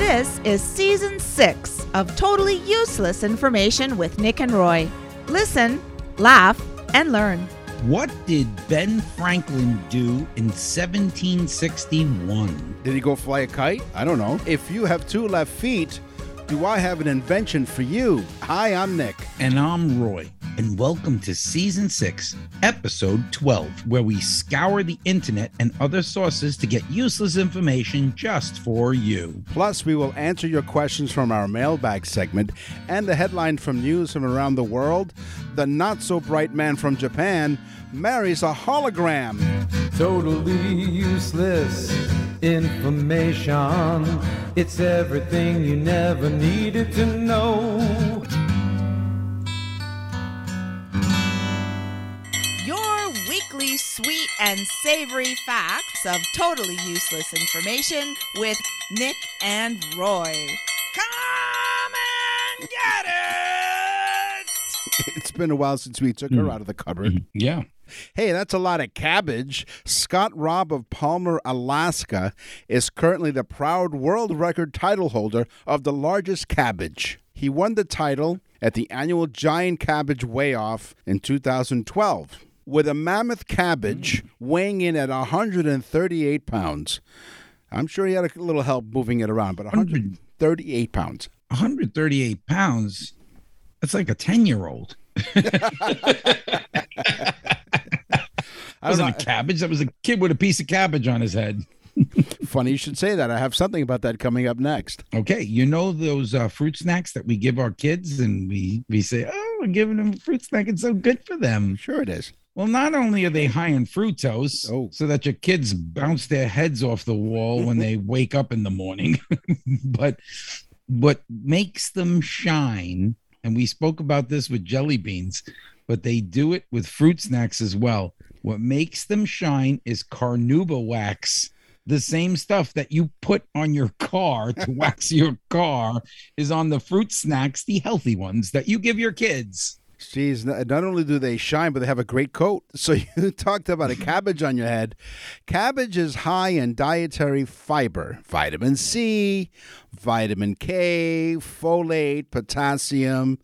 This is season six of Totally Useless Information with Nick and Roy. Listen, laugh, and learn. What did Ben Franklin do in 1761? Did he go fly a kite? I don't know. If you have two left feet, do I have an invention for you? Hi, I'm Nick. And I'm Roy, and welcome to season six, episode 12, where we scour the internet and other sources to get useless information just for you. Plus, we will answer your questions from our mailbag segment and the headline from news from around the world. The not so bright man from Japan marries a hologram. Totally useless information. It's everything you never needed to know. Sweet and savory facts of totally useless information with Nick and Roy. Come and get it! It's been a while since we took her hmm. out of the cupboard. Mm-hmm. Yeah. Hey, that's a lot of cabbage. Scott Robb of Palmer, Alaska, is currently the proud world record title holder of the largest cabbage. He won the title at the annual Giant Cabbage Weigh Off in 2012 with a mammoth cabbage weighing in at 138 pounds. I'm sure he had a little help moving it around, but 138 pounds. 138 pounds. That's like a 10 year old. That wasn't a cabbage. That was a kid with a piece of cabbage on his head. Funny you should say that. I have something about that coming up next. Okay, you know those uh, fruit snacks that we give our kids, and we we say, "Oh, we're giving them a fruit snack. It's so good for them." Sure, it is. Well, not only are they high in fructose, Oh. so that your kids bounce their heads off the wall when they wake up in the morning, but what makes them shine, and we spoke about this with jelly beans, but they do it with fruit snacks as well. What makes them shine is carnauba wax. The same stuff that you put on your car to wax your car is on the fruit snacks, the healthy ones that you give your kids. Jeez, not only do they shine, but they have a great coat. So you talked about a cabbage on your head. Cabbage is high in dietary fiber, vitamin C, vitamin K, folate, potassium,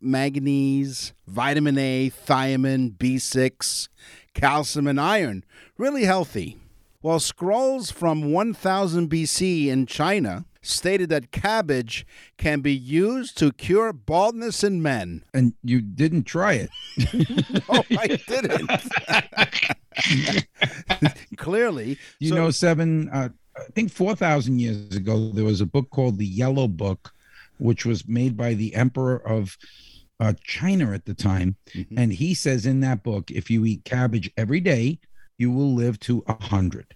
manganese, vitamin A, thiamine, B6, calcium, and iron. Really healthy. Well, scrolls from 1000 BC in China stated that cabbage can be used to cure baldness in men. And you didn't try it. Oh, I didn't. Clearly. You So- know, seven, uh, I think 4,000 years ago, there was a book called The Yellow Book, which was made by the Emperor of uh, China at the time. Mhm. And he says in that book, if you eat cabbage every day, you will live to a 100.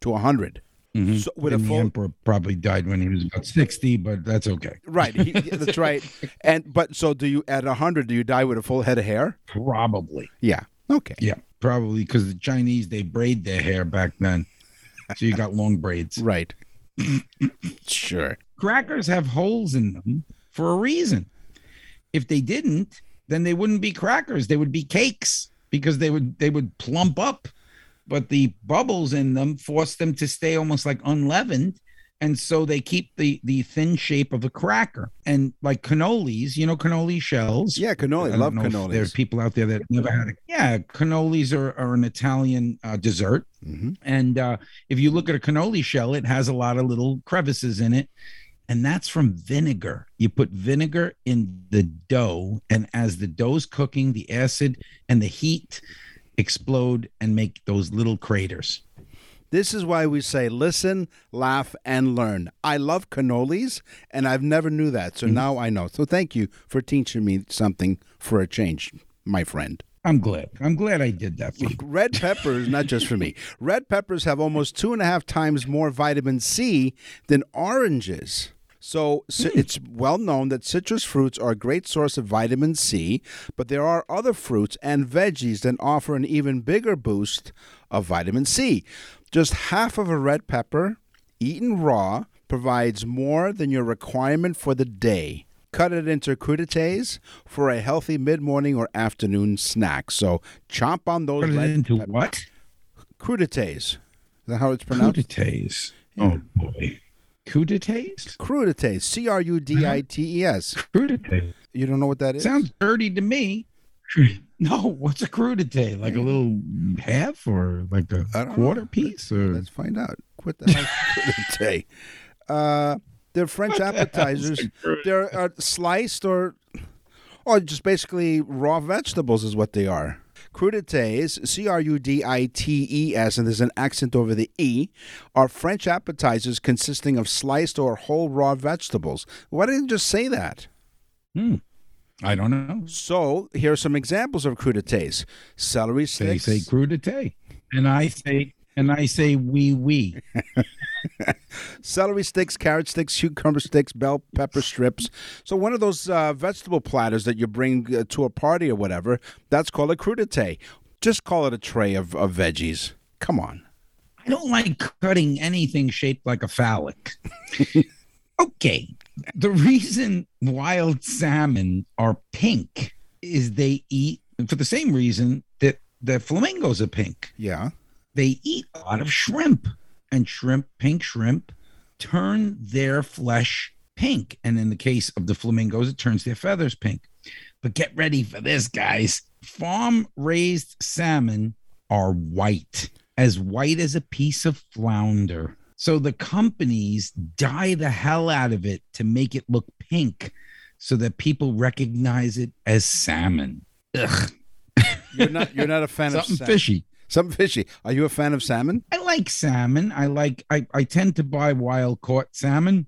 to a 100. Mm-hmm. So with a and the full emperor probably died when he was about 60, but that's okay. right, he, that's right. And but so do you at 100 do you die with a full head of hair? Probably. Yeah. Okay. Yeah, probably because the Chinese, they braid their hair back then. So you got long braids. Right. sure. crackers have holes in them for a reason. If they didn't, then they wouldn't be crackers. They would be cakes because they would they would plump up. But the bubbles in them force them to stay almost like unleavened. And so they keep the the thin shape of a cracker. And like cannolis, you know, cannoli shells. Yeah, cannoli. I Love if There are people out there that never had it. Yeah, cannolis are, are an Italian uh, dessert. Mhm. And uh, if you look at a cannoli shell, it has a lot of little crevices in it. And that's from vinegar. You put vinegar in the dough, and as the dough's cooking, the acid and the heat explode and make those little craters. This is why we say listen, laugh, and learn. I love cannolis, and I've never knew that, so mm-hmm. now I know. So thank you for teaching me something for a change, my friend. I'm glad. I'm glad I did that for you. Red peppers, not just for me. Red peppers have almost two and a half times more vitamin C than oranges. So ci- hmm. it's well known that citrus fruits are a great source of vitamin C, but there are other fruits and veggies that offer an even bigger boost of vitamin C. Just half of a red pepper, eaten raw, provides more than your requirement for the day. Cut it into crudités for a healthy mid-morning or afternoon snack. So chomp on those Put it into what? crudités. Is that how it's pronounced? Crudités. Oh boy. Crudités? Crudités. C R U D I T E S. Crudités. You don't know what that is? Sounds dirty to me. No, what's a crudité? Like a little half or like a quarter know. piece? Or Let's find out. What the crudité? Uh, they're French appetizers. They're uh, sliced or, or just basically raw vegetables is what they are. Crudités, C R U D I T E S, and there's an accent over the E, are French appetizers consisting of sliced or whole raw vegetables. Why didn't you just say that? Hmm. I don't know. So here are some examples of crudités: celery sticks. They say crudité, and I say and I say wee wee. celery sticks, carrot sticks, cucumber sticks, bell pepper strips. So one of those uh, vegetable platters that you bring uh, to a party or whatever, that's called a crudité. Just call it a tray of, of veggies. Come on. I don't like cutting anything shaped like a phallic. okay. The reason wild salmon are pink is they eat for the same reason that the flamingos are pink. Yeah. They eat a lot of shrimp, and shrimp, pink shrimp, turn their flesh pink. And in the case of the flamingos, it turns their feathers pink. But get ready for this, guys. Farm raised salmon are white, as white as a piece of flounder. So the companies dye the hell out of it to make it look pink so that people recognize it as salmon. Ugh, You're not you're not a fan of something salmon. fishy. Something fishy. Are you a fan of salmon? I like salmon. I like I, I tend to buy wild caught salmon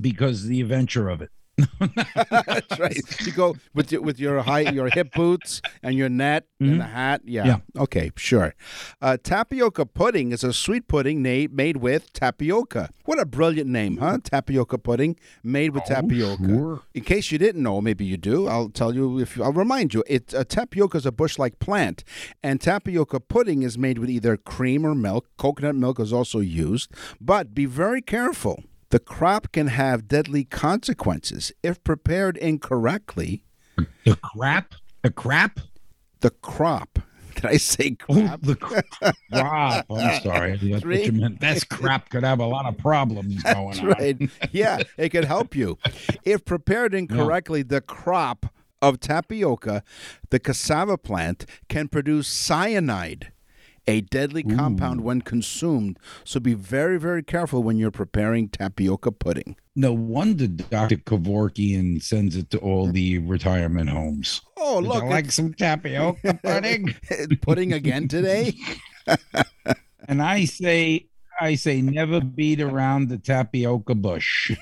because the adventure of it. That's right. You go with your with your high your hip boots and your net and the hat. Yeah. Yeah. Okay. Sure. Uh, tapioca pudding is a sweet pudding na- made with tapioca. What a brilliant name, huh? Tapioca pudding made with tapioca. sure. In case you didn't know, maybe you do. I'll tell you if I'll remind you. It uh, tapioca is a bush-like plant, and tapioca pudding is made with either cream or milk. Coconut milk is also used, but be very careful. The crop can have deadly consequences if prepared incorrectly. The crap? The crap? The crop. Did I say Oh, crap? the crap. I'm sorry. That's what you meant. That's crap could have a lot of problems going That's on. right. Yeah, it could help you. If prepared incorrectly, the crop of tapioca, the cassava plant, can produce cyanide, a deadly compound when consumed. So be very, very careful when you're preparing tapioca pudding. No wonder Dr. Kevorkian sends it to all the retirement homes. Oh, Would look, like some tapioca pudding? pudding again today. and I say, I say, never beat around the tapioca bush.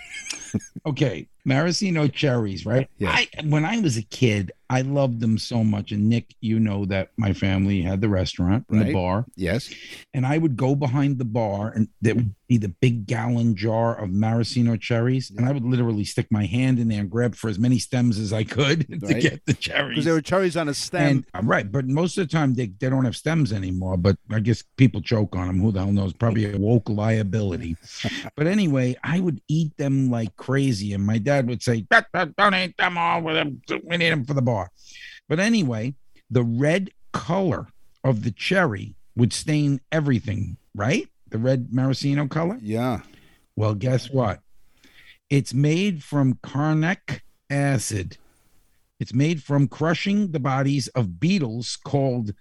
okay, maraschino cherries, right? Yeah. I when I was a kid, I loved them so much. And Nick, you know that my family had the restaurant and Right. the bar, Yes. and I would go behind the bar, and there would be the big gallon jar of maraschino cherries, and I would literally stick my hand in there and grab for as many stems as I could to get the cherries. Because there were cherries on a stem. And uh, right, but most of the time they, they don't have stems anymore. But I guess people choke on them. Who the hell knows? Probably a woke liability. but anyway, I would eat them like crazy, and my dad would say, "Don't- eat them all. with them. We need them for the bar." But anyway, the red color of the cherry would stain everything. Right, the red maraschino color. yeah. Well, guess what? It's made from carnic acid. It's made from crushing the bodies of beetles called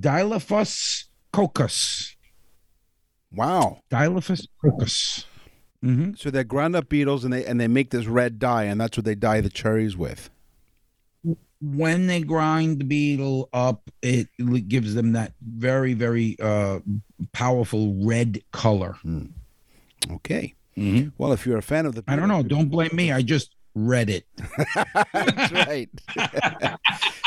Dilophus coccus. Wow. Dilophus coccus. hmm So they're ground up beetles and they and they make this red dye, and that's what they dye the cherries with. When they grind the beetle up, it gives them that very, very uh, powerful red color. Okay. Mhm. Well, if you're a fan of the, I don't know. Don't blame me. I just read it. That's right.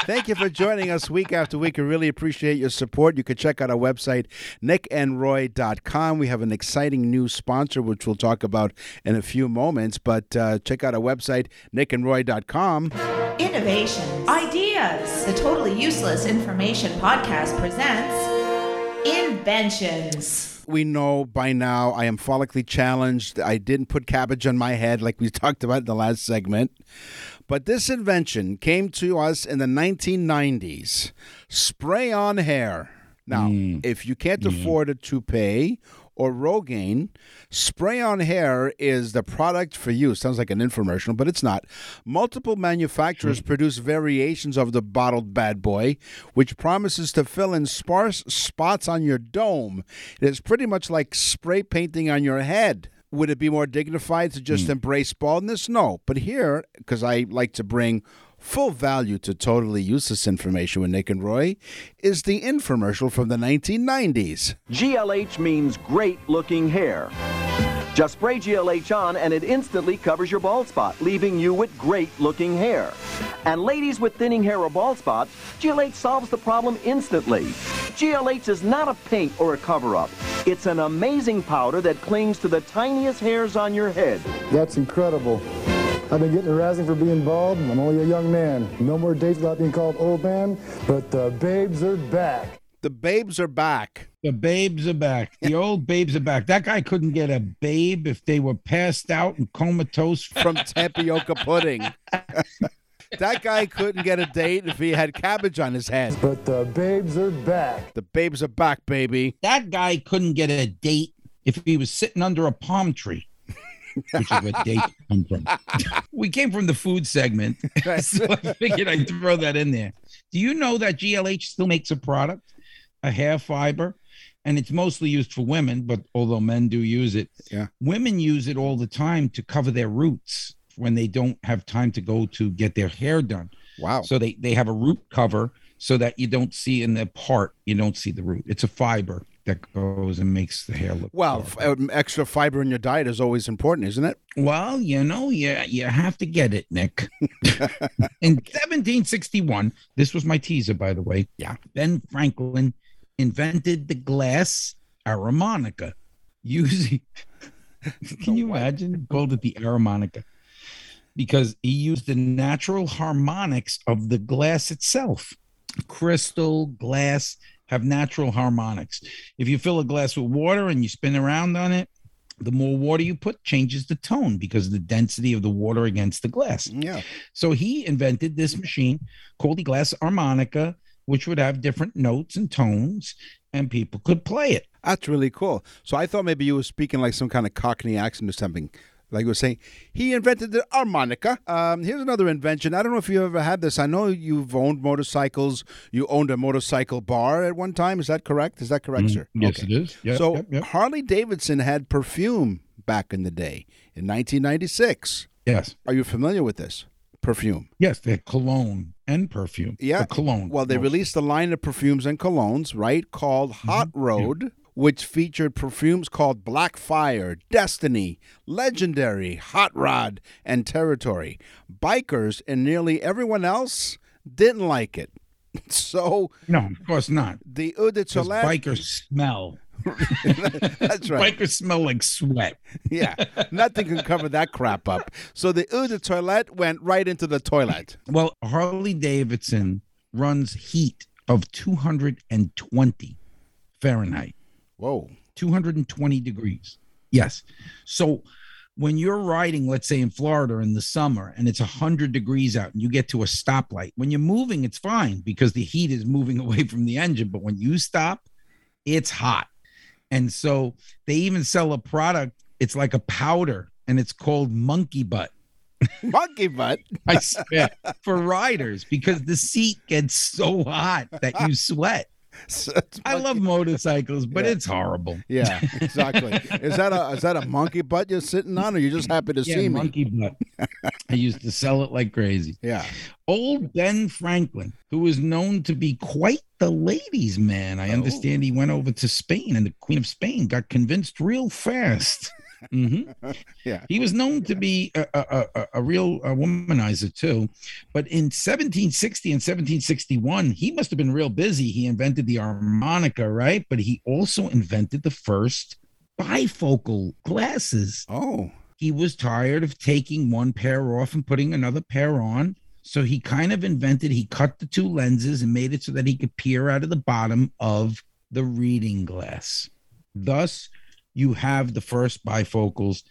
Thank you for joining us week after week. We really appreciate your support. You can check out our website, nickandroy.com. We have an exciting new sponsor, which we'll talk about in a few moments. But uh, check out our website, nickandroy.com. Innovations, ideas. The Totally Useless Information Podcast presents Inventions. We know by now I am follically challenged. I didn't put cabbage on my head like we talked about in the last segment. But this invention came to us in the 1990s spray on hair. Now, mm. if you can't afford a toupee or Rogaine. Spray on hair is the product for you. Sounds like an infomercial, but it's not. Multiple manufacturers hmm. produce variations of the bottled bad boy, which promises to fill in sparse spots on your dome. It is pretty much like spray painting on your head. Would it be more dignified to just hmm. embrace baldness? No. But here, because I like to bring full value to totally useless information with Nick and Roy, is the infomercial from the 1990s. GLH means great looking hair. Just spray GLH on and it instantly covers your bald spot, leaving you with great looking hair. And ladies with thinning hair or bald spots, GLH solves the problem instantly. GLH is not a paint or a cover up. It's an amazing powder that clings to the tiniest hairs on your head. That's incredible. I've been getting harassing for being bald. I'm only a young man. No more dates without being called old man, but the babes are back. The babes are back. The babes are back. The old babes are back. That guy couldn't get a babe if they were passed out and comatose. from tapioca pudding. that guy couldn't get a date if he had cabbage on his head. But the babes are back. The babes are back, baby. That guy couldn't get a date if he was sitting under a palm tree. Which is where dates come from. we came from the food segment, so I figured I'd throw that in there. Do you know that GLH still makes a product, a hair fiber, and it's mostly used for women, but although men do use it, Yeah. women use it all the time to cover their roots when they don't have time to go to get their hair done. Wow. So they they have a root cover so that you don't see in the part, you don't see the root. It's a fiber that goes and makes the hair look Well, f- um, extra fiber in your diet is always important, isn't it? well, you know, you you have to get it, Nick. In 1761, this was my teaser, by the way. Yeah. Ben Franklin invented the glass armonica using. Can you imagine? Called it the armonica because he used the natural harmonics of the glass itself. Crystal, glass have natural harmonics. If you fill a glass with water and you spin around on it, the more water you put changes the tone because of the density of the water against the glass. Yeah. So he invented this machine called the glass harmonica, which would have different notes and tones, and people could play it. That's really cool. So I thought maybe you were speaking like some kind of Cockney accent or something. Like you were saying, he invented the harmonica. Um, here's another invention. I don't know if you ever had this. I know you've owned motorcycles. You owned a motorcycle bar at one time. Is that correct? Is that correct, sir? Mm-hmm. Yes, Okay. it is. Yep, so yep, yep. Harley Davidson had perfume back in the day in 1996. Yes, Are you familiar with this perfume? yes, they had cologne and perfume. Yeah. The cologne. Well, they mostly. released a line of perfumes and colognes, right, called Hot Road, which featured perfumes called Black Fire, Destiny, Legendary, Hot Rod, and Territory. Bikers and nearly everyone else didn't like it. So No, of course not. the Eau de Toilette, bikers smell. that's right. Bikers smell like sweat. Yeah, nothing can cover that crap up. So the Eau de Toilette went right into the toilet. Well, Harley Davidson runs heat of 220 Fahrenheit. Whoa. 220 degrees. Yes. So when you're riding, let's say in Florida in the summer, and it's 100 degrees out and you get to a stoplight, when you're moving, it's fine because the heat is moving away from the engine. But when you stop, it's hot. And so they even sell a product, it's like a powder, and it's called monkey butt. Monkey butt. I swear, for riders because the seat gets so hot that you sweat. I love motorcycles, but Yeah. it's horrible. Yeah, exactly. is that a is that a monkey butt you're sitting on, or you just happy to Yeah, see me? monkey butt. I used to sell it like crazy. Yeah. Old Ben Franklin, who was known to be quite the ladies' man. I oh. understand he went over to Spain, and the Queen of Spain got convinced real fast. Hmm Yeah. He was known to be a, a, a, a real womanizer too. But in 1760 and 1761, he must have been real busy. He invented the harmonica, right? But he also invented the first bifocal glasses Oh. he was tired of taking one pair off and putting another pair on. So he kind of invented, he cut the two lenses and made it so that he could peer out of the bottom of the reading glass. Thus, you have the first bifocals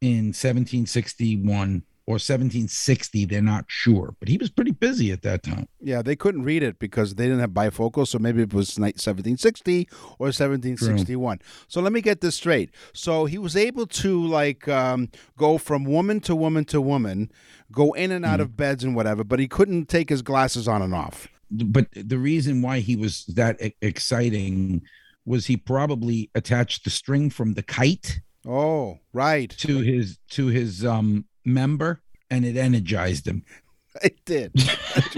in 1761 or 1760. They're not sure, but he was pretty busy at that time. Yeah, they couldn't read it because they didn't have bifocals, so maybe it was 1760 or 1761. So let me get this straight. So he was able to like um, go from woman to woman to woman, go in and out of beds and whatever, but he couldn't take his glasses on and off. But the reason why he was that exciting was he probably attached the string from the kite Oh, right. to his to his um member and it energized him. It did. That's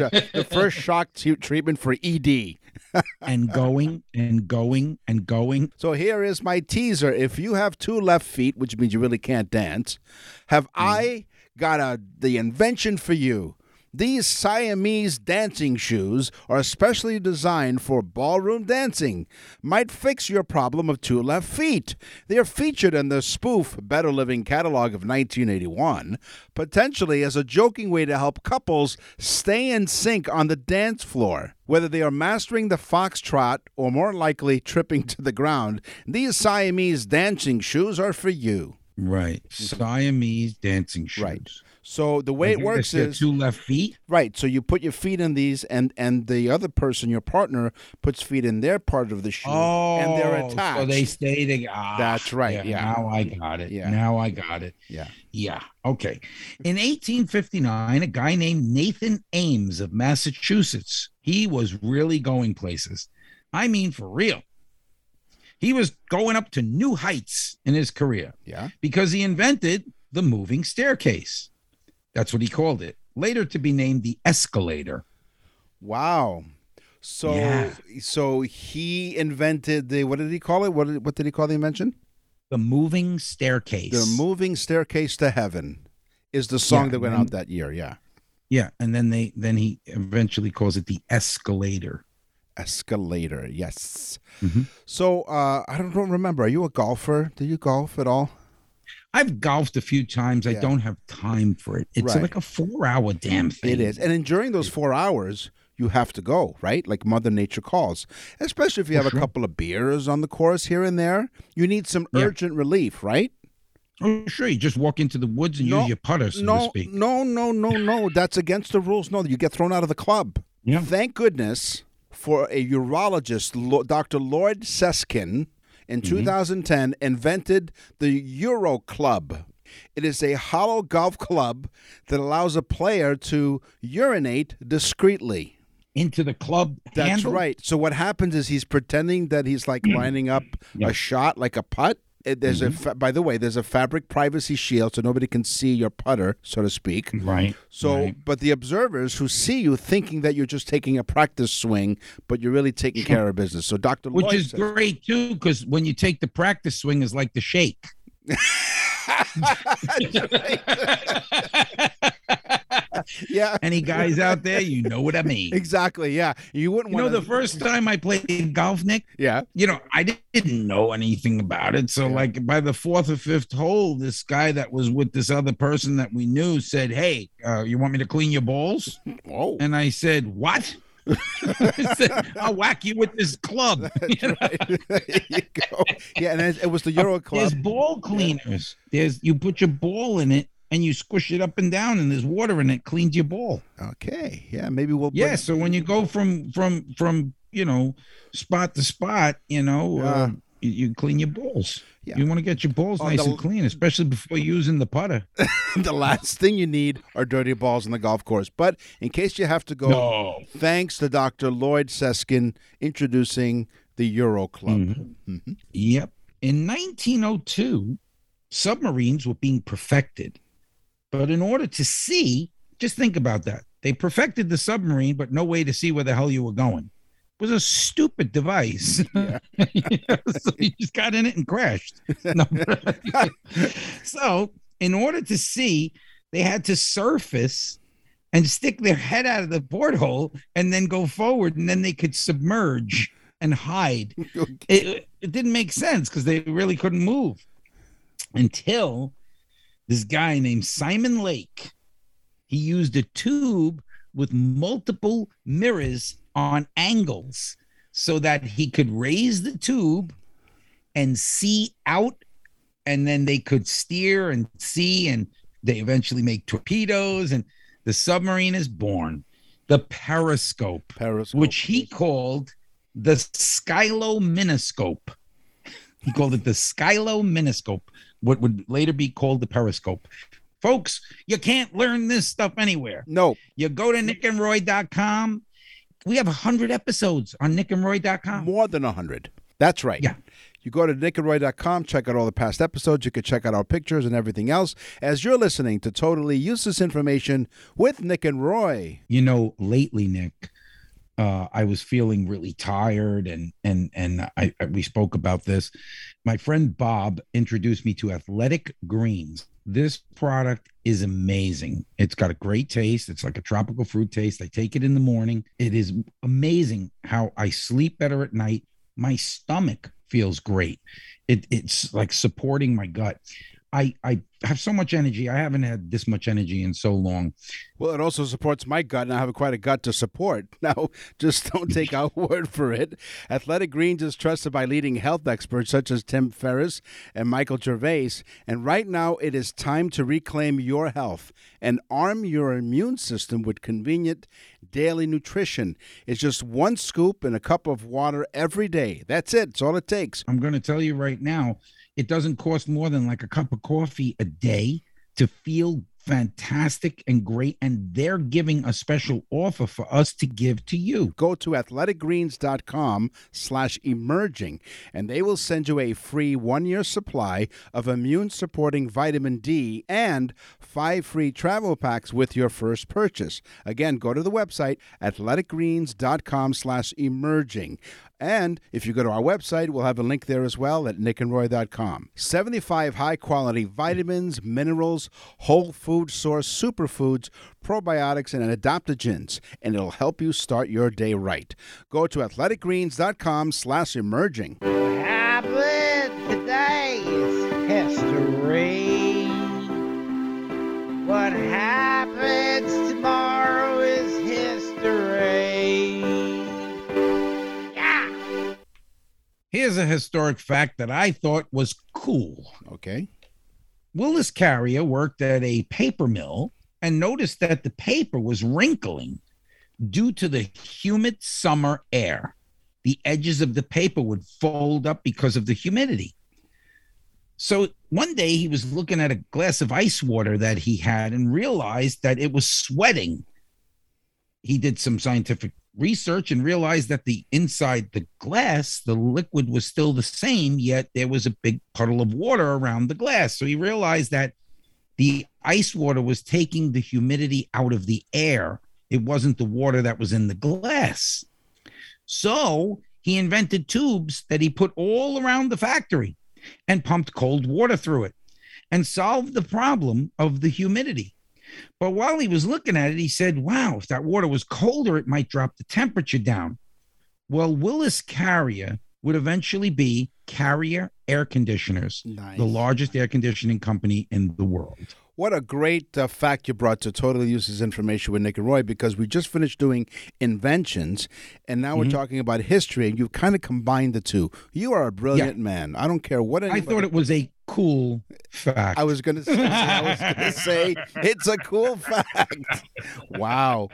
right. The first shock treatment for ED. and going and going and going. So here is my teaser. If you have two left feet, which means you really can't dance, have I got a the invention for you? These Siamese dancing shoes are especially designed for ballroom dancing. Might fix your problem of two left feet. They are featured in the spoof Better Living catalog of 1981, potentially as a joking way to help couples stay in sync on the dance floor. Whether they are mastering the foxtrot or more likely tripping to the ground, these Siamese dancing shoes are for you. Right. Mm-hmm. Siamese dancing shoes. Right. So the way I it works is two left feet. Right. So you put your feet in these, and and the other person, your partner, puts feet in their part of the shoe, oh, and they're Oh, attached. So they stay together. Ah, That's right, yeah. Now I got it. Yeah. Now I got it. yeah. Yeah. Okay. In 1859, a guy named Nathan Ames of Massachusetts, he was really going places. I mean, for real. He was going up to new heights in his career Yeah. because he invented the moving staircase. That's what he called it. Later to be named the escalator. Wow. So Yeah. so he invented the what did he call it? What did, what did he call the invention? The moving staircase. The moving staircase to heaven is the song Yeah, that went out that year. Yeah. Yeah, and then they then he eventually calls it the escalator. Escalator. Yes. Mhm. So uh, I don't remember. Are you a golfer? Do you golf at all? I've golfed a few times. I Yeah. don't have time for it. It's Right. like a four-hour damn thing. It is. And then during those four hours, you have to go, right? Like Mother Nature calls. Especially if you have sure. a couple of beers on the course here and there. You need some Yeah. urgent relief, right? Oh, sure. You just walk into the woods and No, use your putter, so to no, speak. no, no, no, no. That's against the rules. No, you get thrown out of the club. Yeah. Thank goodness for a urologist, Dr. Lloyd Seskin, in Mm-hmm. 2010 invented the UroClub. It is a hollow golf club that allows a player to urinate discreetly. Into the club That's handle? right. So what happens is he's pretending that he's like lining up Yeah. a shot like a putt. It- there's a mm-hmm. fa- by the way, there's a fabric privacy shield so nobody can see your putter, so to speak. Right. So, right. but the observers who see you thinking that you're just taking a practice swing, but you're really taking care of business. So, Dr. Which Lloyd is says- great too, because when you take the practice swing, is like the shake. yeah, Any guys out there, you know what I mean. exactly. Yeah, you wouldn't You know, want the first time I played golf, Nick, Yeah, you know, I didn't know anything about it. So, like, by the fourth or fifth hole, this guy that was with this other person that we knew said, Hey, uh, you want me to clean your balls? oh, And I said, What? Said, I'll whack you with this club. You know? you go. Yeah, and it, it was the UroClub. There's ball cleaners. There's you put your ball in it and you squish it up and down, and there's water in it, cleans your ball. Okay, yeah, maybe we'll. Yeah. So when you go from from from you know spot to spot, you know, Yeah. uh, you, you clean your balls. Yeah. You want to get your balls Oh, nice the- and clean, especially before using the putter. the last thing you need are dirty balls on the golf course. But in case you have to go, No. thanks to Dr. Lloyd Seskin introducing the UroClub. Mm-hmm. Yep. In 1902, submarines were being perfected. But in order to see, just think about that. They perfected the submarine, but no way to see where the hell you were going. It was a stupid device. You know, so you just got in it and crashed. No. so, in order to see, they had to surface and stick their head out of the porthole and then go forward, and then they could submerge and hide it, it didn't make sense because they really couldn't move until this guy named Simon Lake he used a tube with multiple mirrors on angles so that he could raise the tube and see out and then they could steer and see and They eventually make torpedoes, and the submarine is born. The periscope, Periscope. which he called the skylominoscope. He called it the skylominoscope, what would later be called the periscope. Folks, you can't learn this stuff anywhere. No, You go to nickandroy.com. We have 100 episodes on nickandroy.com. more than 100. That's right. Yeah. You go to nickandroy.com, check out all the past episodes. You can check out our pictures and everything else as you're listening to Totally Useless Information with Nick and Roy. You know, lately, Nick, uh, I was feeling really tired, and and and I, I we spoke about this. My friend Bob introduced me to Athletic Greens. This product is amazing. It's got a great taste. It's like a tropical fruit taste. I take it in the morning. It is amazing how I sleep better at night. My stomach feels great. It, it's like supporting my gut. I, I have so much energy. I haven't had this much energy in so long. Well, it also supports my gut, and I have quite a gut to support. Now, just don't take our word for it. Athletic Greens is trusted by leading health experts such as Tim Ferriss and Michael Gervais. And right now, it is time to reclaim your health and arm your immune system with convenient daily nutrition. It's just one scoop in a cup of water every day. That's it. It's all it takes. I'm going to tell you right now, it doesn't cost more than like a cup of coffee a day to feel fantastic and great. And they're giving a special offer for us to give to you. go to athleticgreens.com slash emerging and they will send you a free one-year supply of immune supporting vitamin d and five free travel packs with your first purchase again go to the website athleticgreens.com slash emerging and if you go to our website, we'll have a link there as well at nickandroy.com. 75 high quality vitamins, minerals, whole food source superfoods, probiotics, and adaptogens, and it'll help you start your day right. Go to athleticgreens.com slash emerging. happened Here's a historic fact that I thought was cool. Okay. Willis Carrier worked at a paper mill and noticed that the paper was wrinkling due to the humid summer air. The edges of the paper would fold up because of the humidity. So one day he was looking at a glass of ice water that he had and realized that it was sweating. He did some scientific research and realized that the inside the glass, the liquid was still the same, yet there was a big puddle of water around the glass. So he realized that the ice water was taking the humidity out of the air. It wasn't the water that was in the glass. So he invented tubes that he put all around the factory and pumped cold water through it and solved the problem of the humidity. But while he was looking at it, he said, Wow, if that water was colder, it might drop the temperature down. Well, Willis Carrier would eventually be Carrier Air Conditioners, Nice. the largest air conditioning company in the world. What a great uh, fact you brought to Totally Uses Information with Nick and Roy because we just finished doing inventions and now we're talking about history and you've kind of combined the two. You are a brilliant man. I don't care what I thought it was a cool fact. I was going to say, I was going to say it's a cool fact. Wow.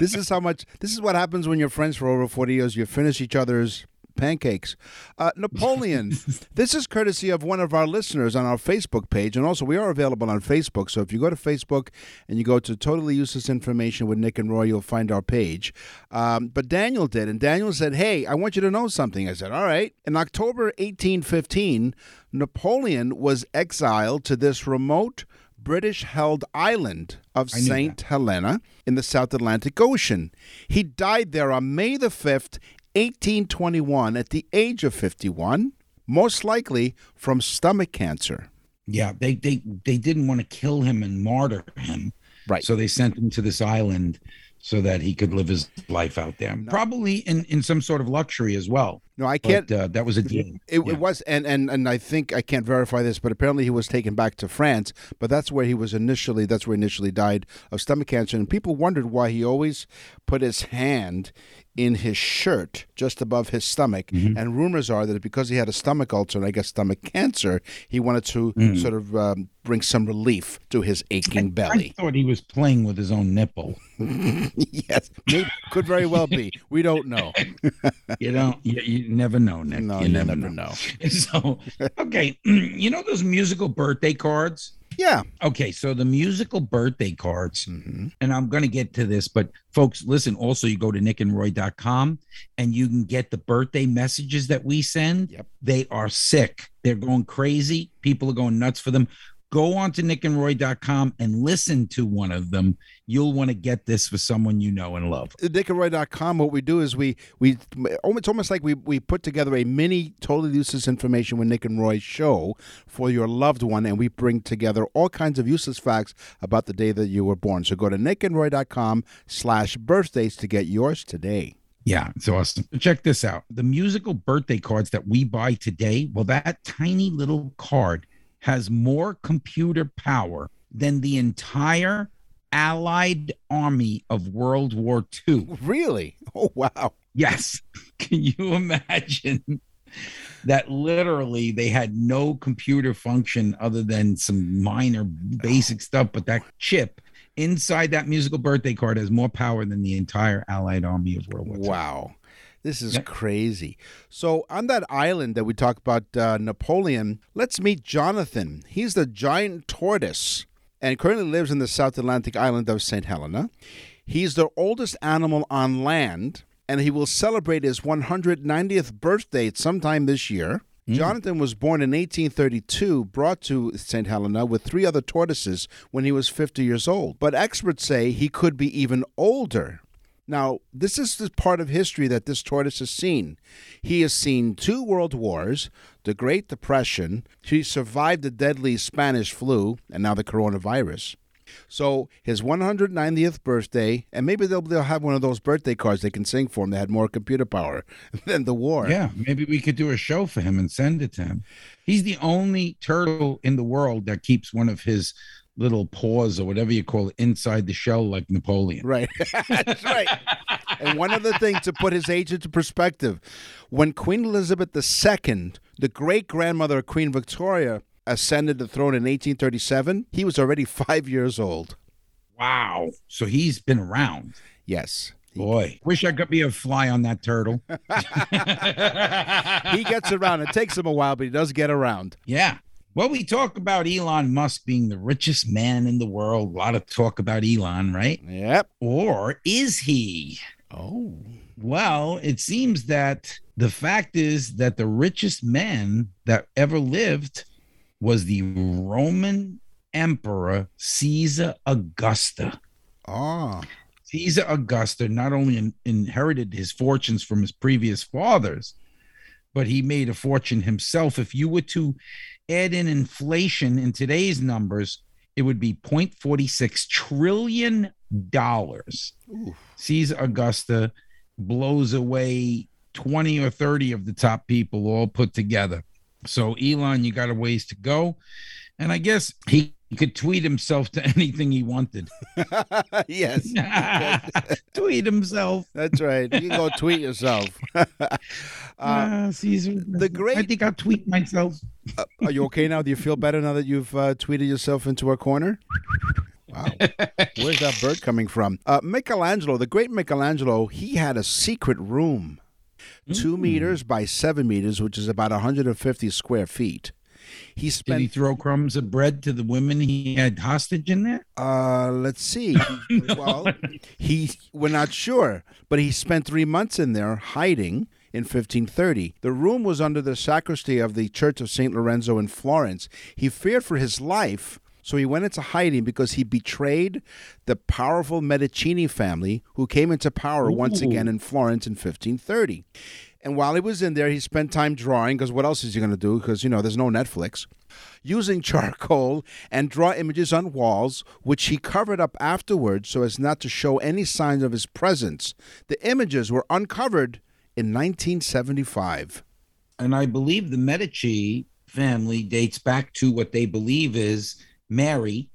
This is how much this is what happens when you're friends for over 40 years. You finish each other's pancakes. Uh, Napoleon, this is courtesy of one of our listeners on our Facebook page. And also, we are available on Facebook. So if you go to Facebook and you go to Totally Useless Information with Nick and Roy, you'll find our page. Um, but Daniel did. And Daniel said, Hey, I want you to know something. I said, All right. In October 1815, Napoleon was exiled to this remote British held island of St. Helena in the South Atlantic Ocean. He died there on May the 5th, 1821, at the age of 51, most likely from stomach cancer. yeah, they they they didn't want to kill him and martyr him. Right. So they sent him to this island so that he could live his life out there. Probably in in some sort of luxury as well. No, I can't. But uh, that was a deal. It, Yeah. it was, and, and and I think I can't verify this, but apparently he was taken back to France. But that's where he was initially. That's where he initially died of stomach cancer, and people wondered why he always put his hand in his shirt just above his stomach. Mm-hmm. And rumors are that because he had a stomach ulcer and I guess stomach cancer, he wanted to Mm. sort of um, bring some relief to his aching belly. I thought he was playing with his own nipple. yes, maybe, could very well be. We don't know. You don't. You, you never know, Nick. No, you you never, never know. know. So, okay, you know those musical birthday cards. Yeah. Okay, so the musical birthday cards, Mm-hmm. and I'm going to get to this, but folks, listen. Also, you go to nickandroy.com and you can get the birthday messages that we send. Yep. They are sick. They're going crazy. People are going nuts for them. Go on to nickandroy.com and listen to one of them. You'll want to get this for someone you know and love. DickandRoy.com, what we do is we we it's almost like we we put together a mini totally useless information with Nick and Roy show for your loved one, and we bring together all kinds of useless facts about the day that you were born. So go to nickandroy.com slash birthdays to get yours today. Yeah, it's awesome. Check this out. The musical birthday cards that we buy today, well, that tiny little card has more computer power than the entire Allied army of World War II. Really? Oh wow. Yes. Can you imagine that literally they had no computer function other than some minor basic oh. stuff, but that chip inside that musical birthday card has more power than the entire Allied army of World War II. Wow. This is Yeah. crazy. So, on that island that we talked about, uh, Napoleon, let's meet Jonathan. He's the giant tortoise and currently lives in the South Atlantic island of St. Helena. He's the oldest animal on land, and he will celebrate his 190th birthday sometime this year. Jonathan was born in 1832, brought to St. Helena with three other tortoises when he was 50 years old. But experts say he could be even older. Now, this is the part of history that this tortoise has seen. He has seen two world wars, the Great Depression, he survived the deadly Spanish flu, and now the coronavirus. So his 190th birthday, and maybe they'll, they'll have one of those birthday cards they can sing for him that had more computer power than the war. Yeah, maybe we could do a show for him and send it to him. He's the only turtle in the world that keeps one of his little paws or whatever you call it inside the shell like Napoleon. Right. That's right. and one other thing to put his age into perspective when Queen Elizabeth II, the great grandmother of Queen Victoria, ascended the throne in 1837, he was already five years old. Wow. So he's been around. Yes. Boy, wish I could be a fly on that turtle. He gets around. It takes him a while, but he does get around. Yeah. Well, we talk about Elon Musk being the richest man in the world. A lot of talk about Elon, right? Yep. Or is he? Oh. Well, it seems that the fact is that the richest man that ever lived was the Roman Emperor Caesar Augusta. Ah. Caesar Augusta not only in- inherited his fortunes from his previous fathers, but he made a fortune himself. If you were to add in inflation in today's numbers, it would be 0.46 trillion dollars. Caesar Augusta blows away 20 or 30 of the top people all put together. So Elon, you got a ways to go. And I guess he could tweet himself to anything he wanted. yes. tweet himself. That's right. You can go tweet yourself. uh, Ah, Caesar. the great- I think I'll tweet myself. Are you okay now? Do you feel better now that you've uh, tweeted yourself into a corner? Wow. Where's that bird coming from? Uh, Michelangelo, the great Michelangelo, he had a secret room, two meters by seven meters, which is about 150 square feet. He Did he throw crumbs of bread to the women he had hostage in there? uh, let's see. He- well, he, we're not sure, but he spent three months in there hiding in 1530. The room was under the sacristy of the Church of St. Lorenzo in Florence. He feared for his life, so he went into hiding because he betrayed the powerful Medici family who came into power once again in Florence in 1530. And while he was in there, he spent time drawing because what else is he going to do? Because, you know, there's no Netflix. Using charcoal and draw images on walls, which he covered up afterwards so as not to show any signs of his presence. The images were uncovered in 1975. And I believe the Medici family dates back to what they believe is Mary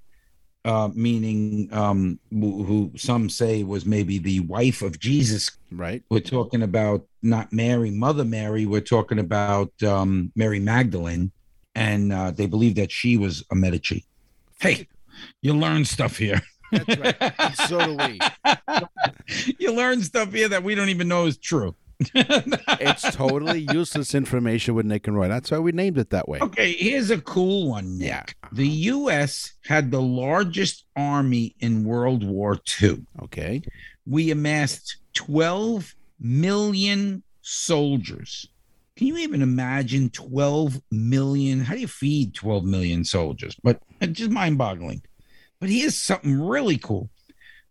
uh, meaning um, who, who some say was maybe the wife of Jesus. Right. We're talking about not Mary, Mother Mary. We're talking about um, Mary Magdalene, and uh, they believe that she was a Medici. Hey, you learn stuff here. That's right. And so do we. you learn stuff here that we don't even know is true. It's totally useless information with Nick and Roy. That's why we named it that way. Okay, here's a cool one, Nick. Yeah. The U.S. had the largest army in World War II. Okay. We amassed 12 million soldiers. Can you even imagine 12 million? How do you feed 12 million soldiers? But it's just mind boggling. But here's something really cool.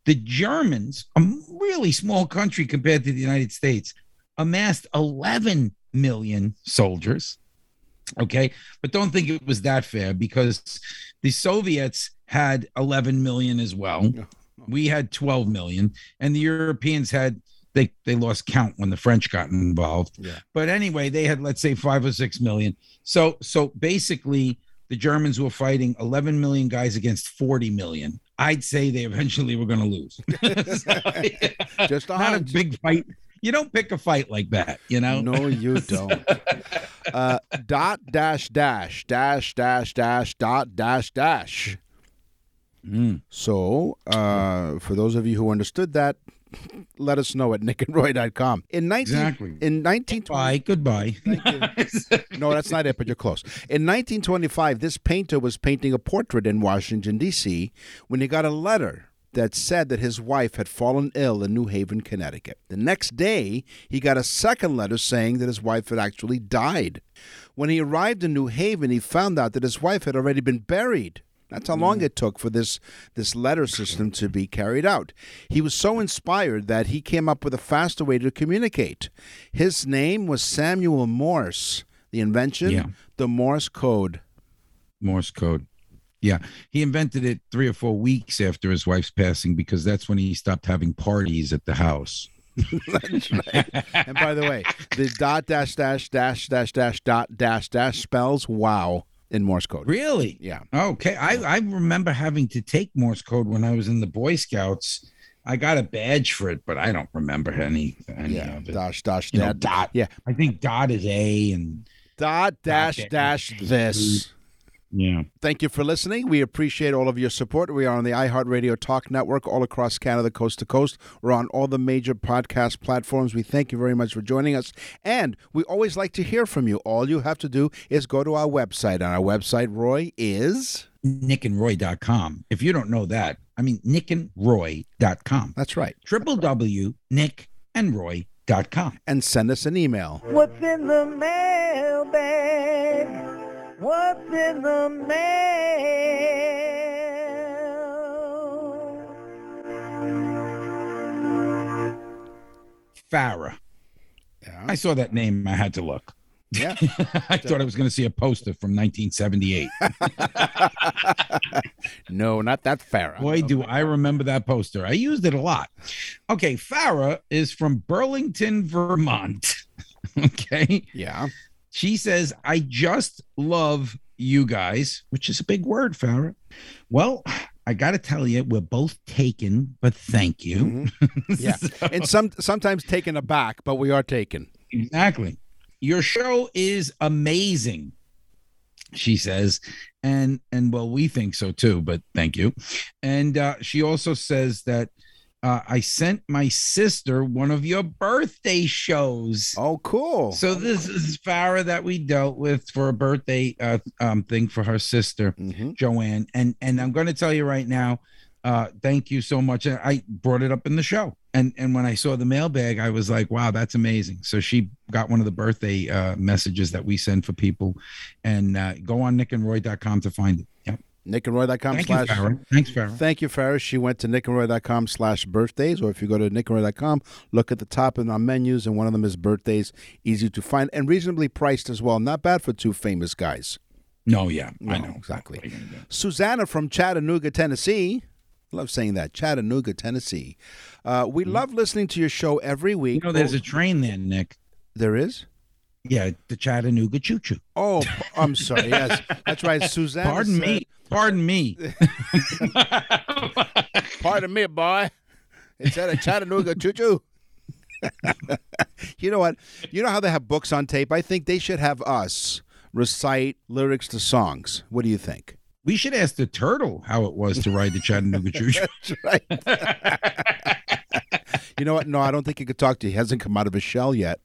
The Germans, a really small country compared to the United States, amassed 11 million soldiers. Okay. But don't think it was that fair because the Soviets had 11 million as well. We had 12 million, and the Europeans had. They, they lost count when the French got involved. Yeah. But anyway, they had let's say five or six million. So so basically, the Germans were fighting 11 million guys against 40 million. I'd say they eventually were going to lose. So, Just a not a big fight. You don't pick a fight like that, you know. No, you don't. uh, dot dash dash dash dash dash dot dash dash. Mm. So, uh, for those of you who understood that, let us know at nickandroy.com. In 19, Exactly. In 1920, Bye. Goodbye. no, that's not it, but you're close. In 1925, this painter was painting a portrait in Washington, D.C., when he got a letter that said that his wife had fallen ill in New Haven, Connecticut. The next day, he got a second letter saying that his wife had actually died. When he arrived in New Haven, he found out that his wife had already been buried. That's how long mm. it took for this this letter system to be carried out. He was so inspired that he came up with a faster way to communicate. His name was Samuel Morse. The invention, Yeah. the Morse code. Morse code. Yeah, he invented it three or four weeks after his wife's passing because that's when he stopped having parties at the house. That's right. and by the way, the dot dash dash dash dash dash dot dash dash spells wow in Morse code. Really? Yeah. Okay. I, I remember having to take Morse code when I was in the Boy Scouts. I got a badge for it, but I don't remember any, any Yeah. of it. Dash dash You know, dot dot. Yeah. I think dot is A and Dot dash dash dash this. Yeah. Thank you for listening. We appreciate all of your support. We are on the iHeartRadio Talk Network all across Canada, coast to coast. We're on all the major podcast platforms. We thank you very much for joining us. And we always like to hear from you. All you have to do is go to our website. And our website, Roy, is. nickandroy.com. If you don't know that, I mean nickandroy.com. That's right. www.nickandroy.com. And send us an email. What's in the mailbag? What's in the mail? Farah. Yeah. I saw that name. I had to look. Yeah. I thought I was going to see a poster from 1978. no, not that Farrah. Boy, do I remember that poster. I used it a lot. Okay, Farah is from Burlington, Vermont. okay. Yeah. She says, I just love you guys, which is a big word, Farah. Well, I got to tell you, we're both taken, but thank you. Yeah. and some sometimes taken aback, but we are taken. Exactly. Your show is amazing, she says. And and well, we think so too, but thank you. And uh, she also says that uh, I sent my sister one of your birthday shows. Oh, cool. So this is Farah that we dealt with for a birthday uh, um, thing for her sister Mhm. Joanne, and and I'm going to tell you right now, uh, thank you so much. I brought it up in the show, and and when I saw the mailbag, I was like, wow, that's amazing. So she got one of the birthday uh, messages that we send for people, and uh, go on nickandroy.com to find it. Nickandroy.com Thank you, slash Thanks, Farah. Thank you, Farrah. She went to nickandroy.com slash birthdays, or if you go to nickandroy.com, look at the top of our menus, and one of them is birthdays. Easy to find and reasonably priced as well. Not bad for two famous guys. No, yeah, I know exactly. What are you gonna do? Susanna from Chattanooga, Tennessee. Love saying that. Chattanooga, Tennessee. Uh, we love listening to your show every week. You know, there's a train there, Nick. There is? Yeah, the Chattanooga Choo Choo. Oh, I'm sorry. Yes, that's right. Suzanne. Pardon said- me. Pardon me. Pardon me, boy. It's at a Chattanooga choo choo. you know what? You know how they have books on tape? I think they should have us recite lyrics to songs. What do you think? We should ask the turtle how it was to ride the Chattanooga Choo Choo. That's right. You know what? No, I don't think he could talk to you. He hasn't come out of his shell yet.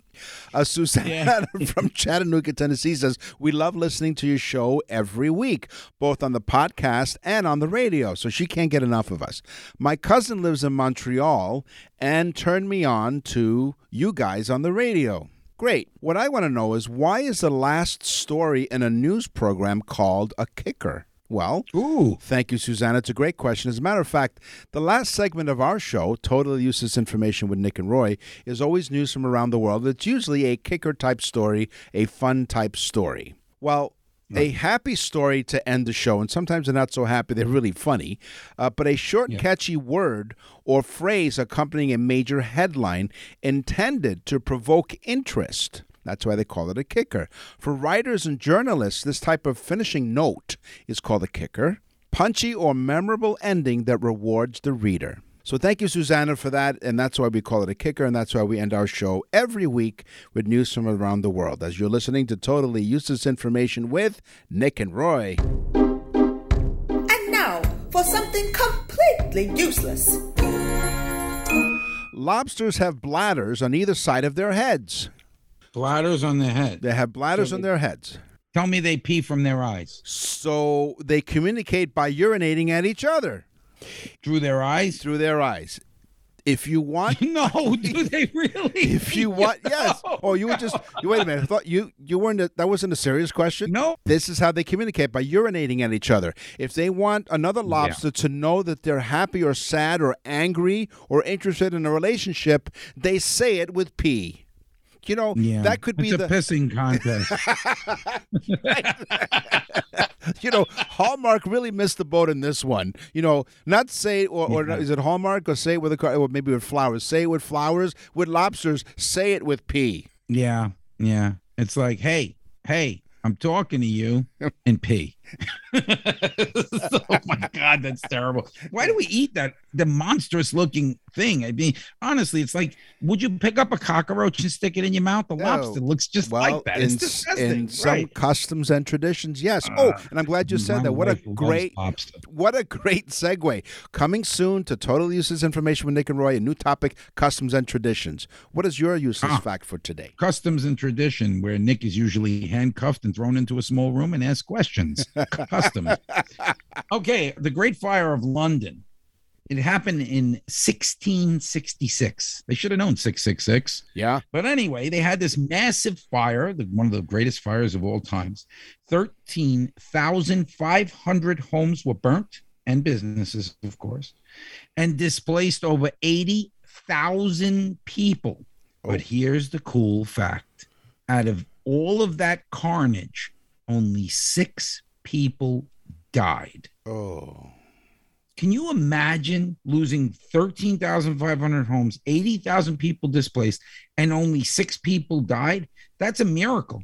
Uh, Susanna from Chattanooga, Tennessee says, We love listening to your show every week, both on the podcast and on the radio. So she can't get enough of us. My cousin lives in Montreal and turned me on to you guys on the radio. Great. What I want to know is why is the last story in a news program called a kicker? Well, Ooh. Thank you, Susanna. It's a great question. As a matter of fact, the last segment of our show, Totally Useless Information with Nick and Roy, is always news from around the world. It's usually a kicker type story, a fun type story. Well, a happy story to end the show, and sometimes they're not so happy, they're really funny, uh, but a short, catchy word or phrase accompanying a major headline intended to provoke interest. That's why they call it a kicker. For writers and journalists, this type of finishing note is called a kicker. Punchy or memorable ending that rewards the reader. So thank you, Susanna, for that. And that's why we call it a kicker. And that's why we end our show every week with news from around the world. As you're listening to Totally Useless Information with Nick and Roy. And now for something completely useless. Lobsters have bladders on either side of their heads. Bladders on their head. They have bladders on their heads. Tell me they pee from their eyes. So they communicate by urinating at each other Through their eyes? through their eyes. If you want No, do they really? if you want yes oh you were just you wait a minute I thought you you weren't a, that wasn't a serious question No. this is how they communicate by urinating at each other if they want another lobster to know that they're happy or sad or angry or interested in a relationship they say it with pee you know Yeah. that could be it's the pissing contest. you know, Hallmark really missed the boat in this one. You know, not say or, or is it Hallmark or say it with a car or maybe with flowers. Say it with flowers. With lobsters, say it with pee. yeah, yeah. It's like, hey, hey, I'm talking to you and pee. oh my god, that's terrible. Why do we eat that the monstrous looking thing? I mean, honestly, it's like, would you pick up a cockroach and stick it in your mouth? The No. lobster looks just well, like that. in, It's s- disgusting. in some customs and traditions, yes. oh, and I'm glad you said that. What a great, what a great segue. Coming soon to Totally Useless Information with Nick and Roy. A new topic: customs and traditions. What is your useless Ah. fact for today? customs and tradition where Nick is usually handcuffed and thrown into a small room and asked questions. Customs. Okay, the Great Fire of London. It happened in 1666. They should have known 666. Yeah. But anyway, they had this massive fire, the, one of the greatest fires of all times. 13,500 homes were burnt and businesses, of course, and displaced over 80,000 people. But oh. here's the cool fact out of all of that carnage, only six people died. Oh. Can you imagine losing 13,500 homes, 80,000 people displaced, and only six people died? That's a miracle.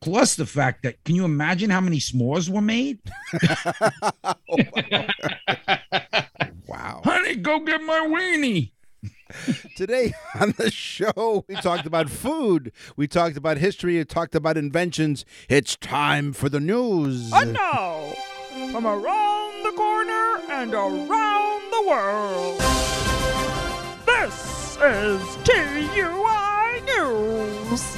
Plus the fact that, can you imagine how many s'mores were made? Oh wow. Honey, go get my weenie. Today on the show, we talked about food. We talked about history. We talked about inventions. It's time for the news. And now, from around the corner and around the world, this is TUI News.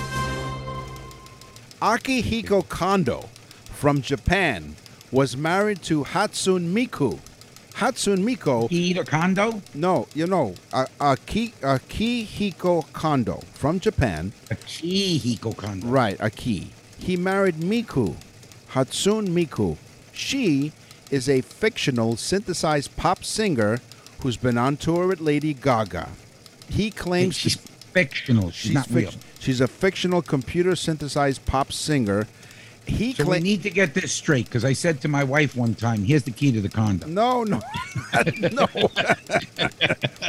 Akihiko Kondo from Japan was married to Hatsune Miku. Hatsune Miku, a condo? no, you know, uh, Aki, Akihiko Kondo from Japan. Akihiko condo. Right, Aki. He married Miku, Hatsune Miku. She is a fictional synthesized pop singer who's been on tour with Lady Gaga. He claims She's to fictional. She's, She's not fic- real. She's a fictional computer synthesized pop singer, he So we need to get this straight because I said to my wife one time, "Here's the key to the condo." No, no, no,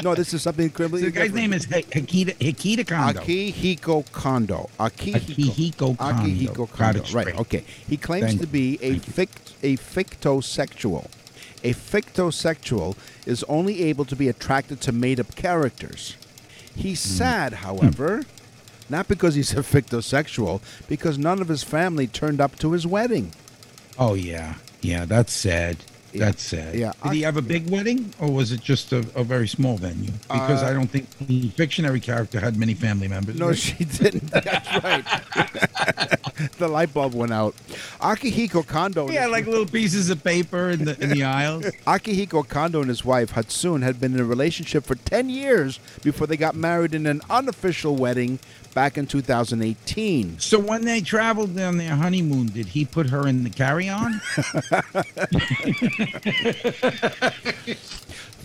no. This is something So the guy's different. name is Hi- Hikita, Hikita Kondo. Akihiko Kondo. Akihiko Akihiko, Kondo. Akihiko Kondo. Right. Okay. He claims Thank to be a fict, a fictosexual. A fictosexual is only able to be attracted to made-up characters. He's Hmm. sad, however, not because he's a fictosexual, because none of his family turned up to his wedding. Oh yeah, yeah. That's sad. That's sad. yeah, Did he have a big wedding, or was it just a, a very small venue? Because Uh, I don't think the fictionary character had many family members. No, right? she didn't. That's right. the light bulb went out. Akihiko Kondo. Had like little pieces of paper in the in the aisles. Akihiko Kondo and his wife Hatsune had been in a relationship for 10 years before they got married in an unofficial wedding back in 2018. So when they traveled on their honeymoon, did he put her in the carry-on?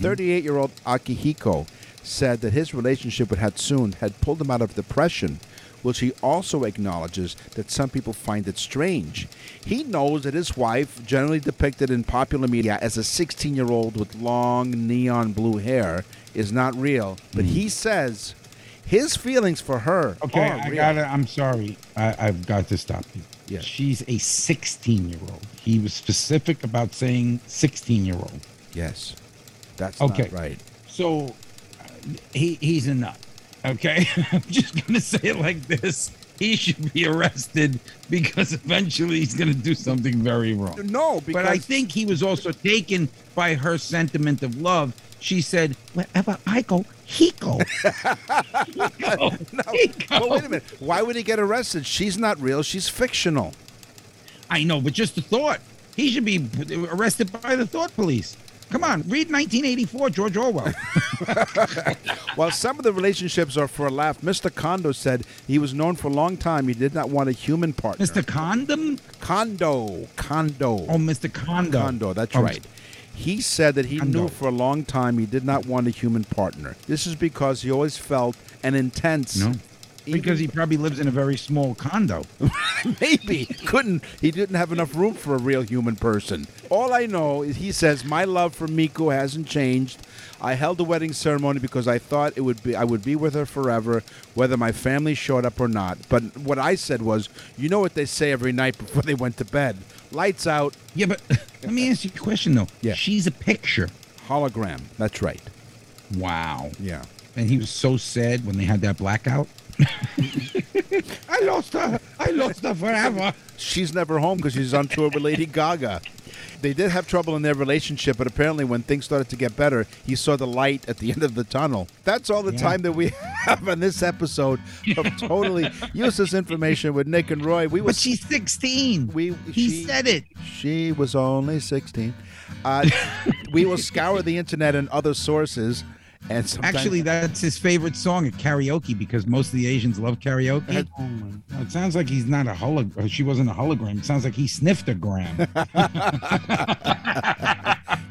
38 year old Akihiko said that his relationship with Hatsune had pulled him out of depression, which he also acknowledges that some people find it strange. He knows that his wife, generally depicted in popular media as a 16 year old with long neon blue hair, is not real, but he hmm. says his feelings for her Okay, I real. gotta. I'm sorry. I, I've got to stop you. Yeah. She's a 16 year old. He was specific about saying 16 year old. Yes. That's Okay. not right. So uh, he he's a nut. Okay, I'm just gonna say it like this. He should be arrested because eventually he's gonna do something very wrong. No, because But I think he was also taken by her sentiment of love. She said, "Wherever I go, he go." he go. He go. Well, wait a minute. Why would he get arrested? She's not real. She's fictional. I know, but just the thought. He should be arrested by the thought police. Come on, read 1984, George Orwell. While some of the relationships are for a laugh, Mr. Kondo said he was known for a long time he did not want a human partner. Mr. Condom? Kondo. Kondo. Oh, Mr. Kondo. Kondo, that's Oh, right. He said that he knew for a long time he did not want a human partner. This is because he always felt an intense. No. Because he probably lives in a very small condo. Maybe couldn't he didn't have enough room for a real human person. All I know is he says my love for Miku hasn't changed. I held a wedding ceremony because I thought it would be I would be with her forever, whether my family showed up or not. But what I said was, you know what they say every night before they went to bed: lights out, Yeah, but let me ask you a question though. Yeah. She's a picture. hologram. That's right. Wow. Yeah. And he was so sad when they had that blackout. I lost her. I lost her forever. She's never home because she's on tour with Lady Gaga. They did have trouble in their relationship, but apparently, when things started to get better, he saw the light at the end of the tunnel. That's all the Yeah. time that we have on this episode of totally useless information with Nick and Roy. We But she's 16. we he she- said it. She was only sixteen. Uh, we will scour the internet and other sources, and sometimes, Actually, that's his favorite song at karaoke because most of the Asians love karaoke. Oh, It sounds like he's not a hologram. She wasn't a hologram. It sounds like he sniffed a gram.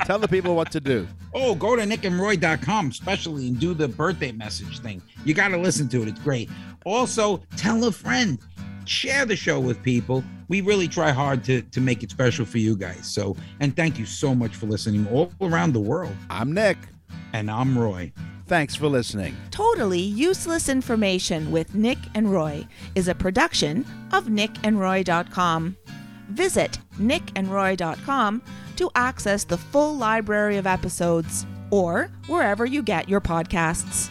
tell the people what to do. oh, go to nickandroy.com, especially and do the birthday message thing. You got to listen to it. It's great. Also, tell a friend. Share the show with people. We really try hard to to make it special for you guys. So, and thank you so much for listening all around the world. I'm Nick. And I'm Roy. Thanks for listening. Totally Useless Information with Nick and Roy is a production of nickandroy.com. Visit nickandroy.com to access the full library of episodes or wherever you get your podcasts.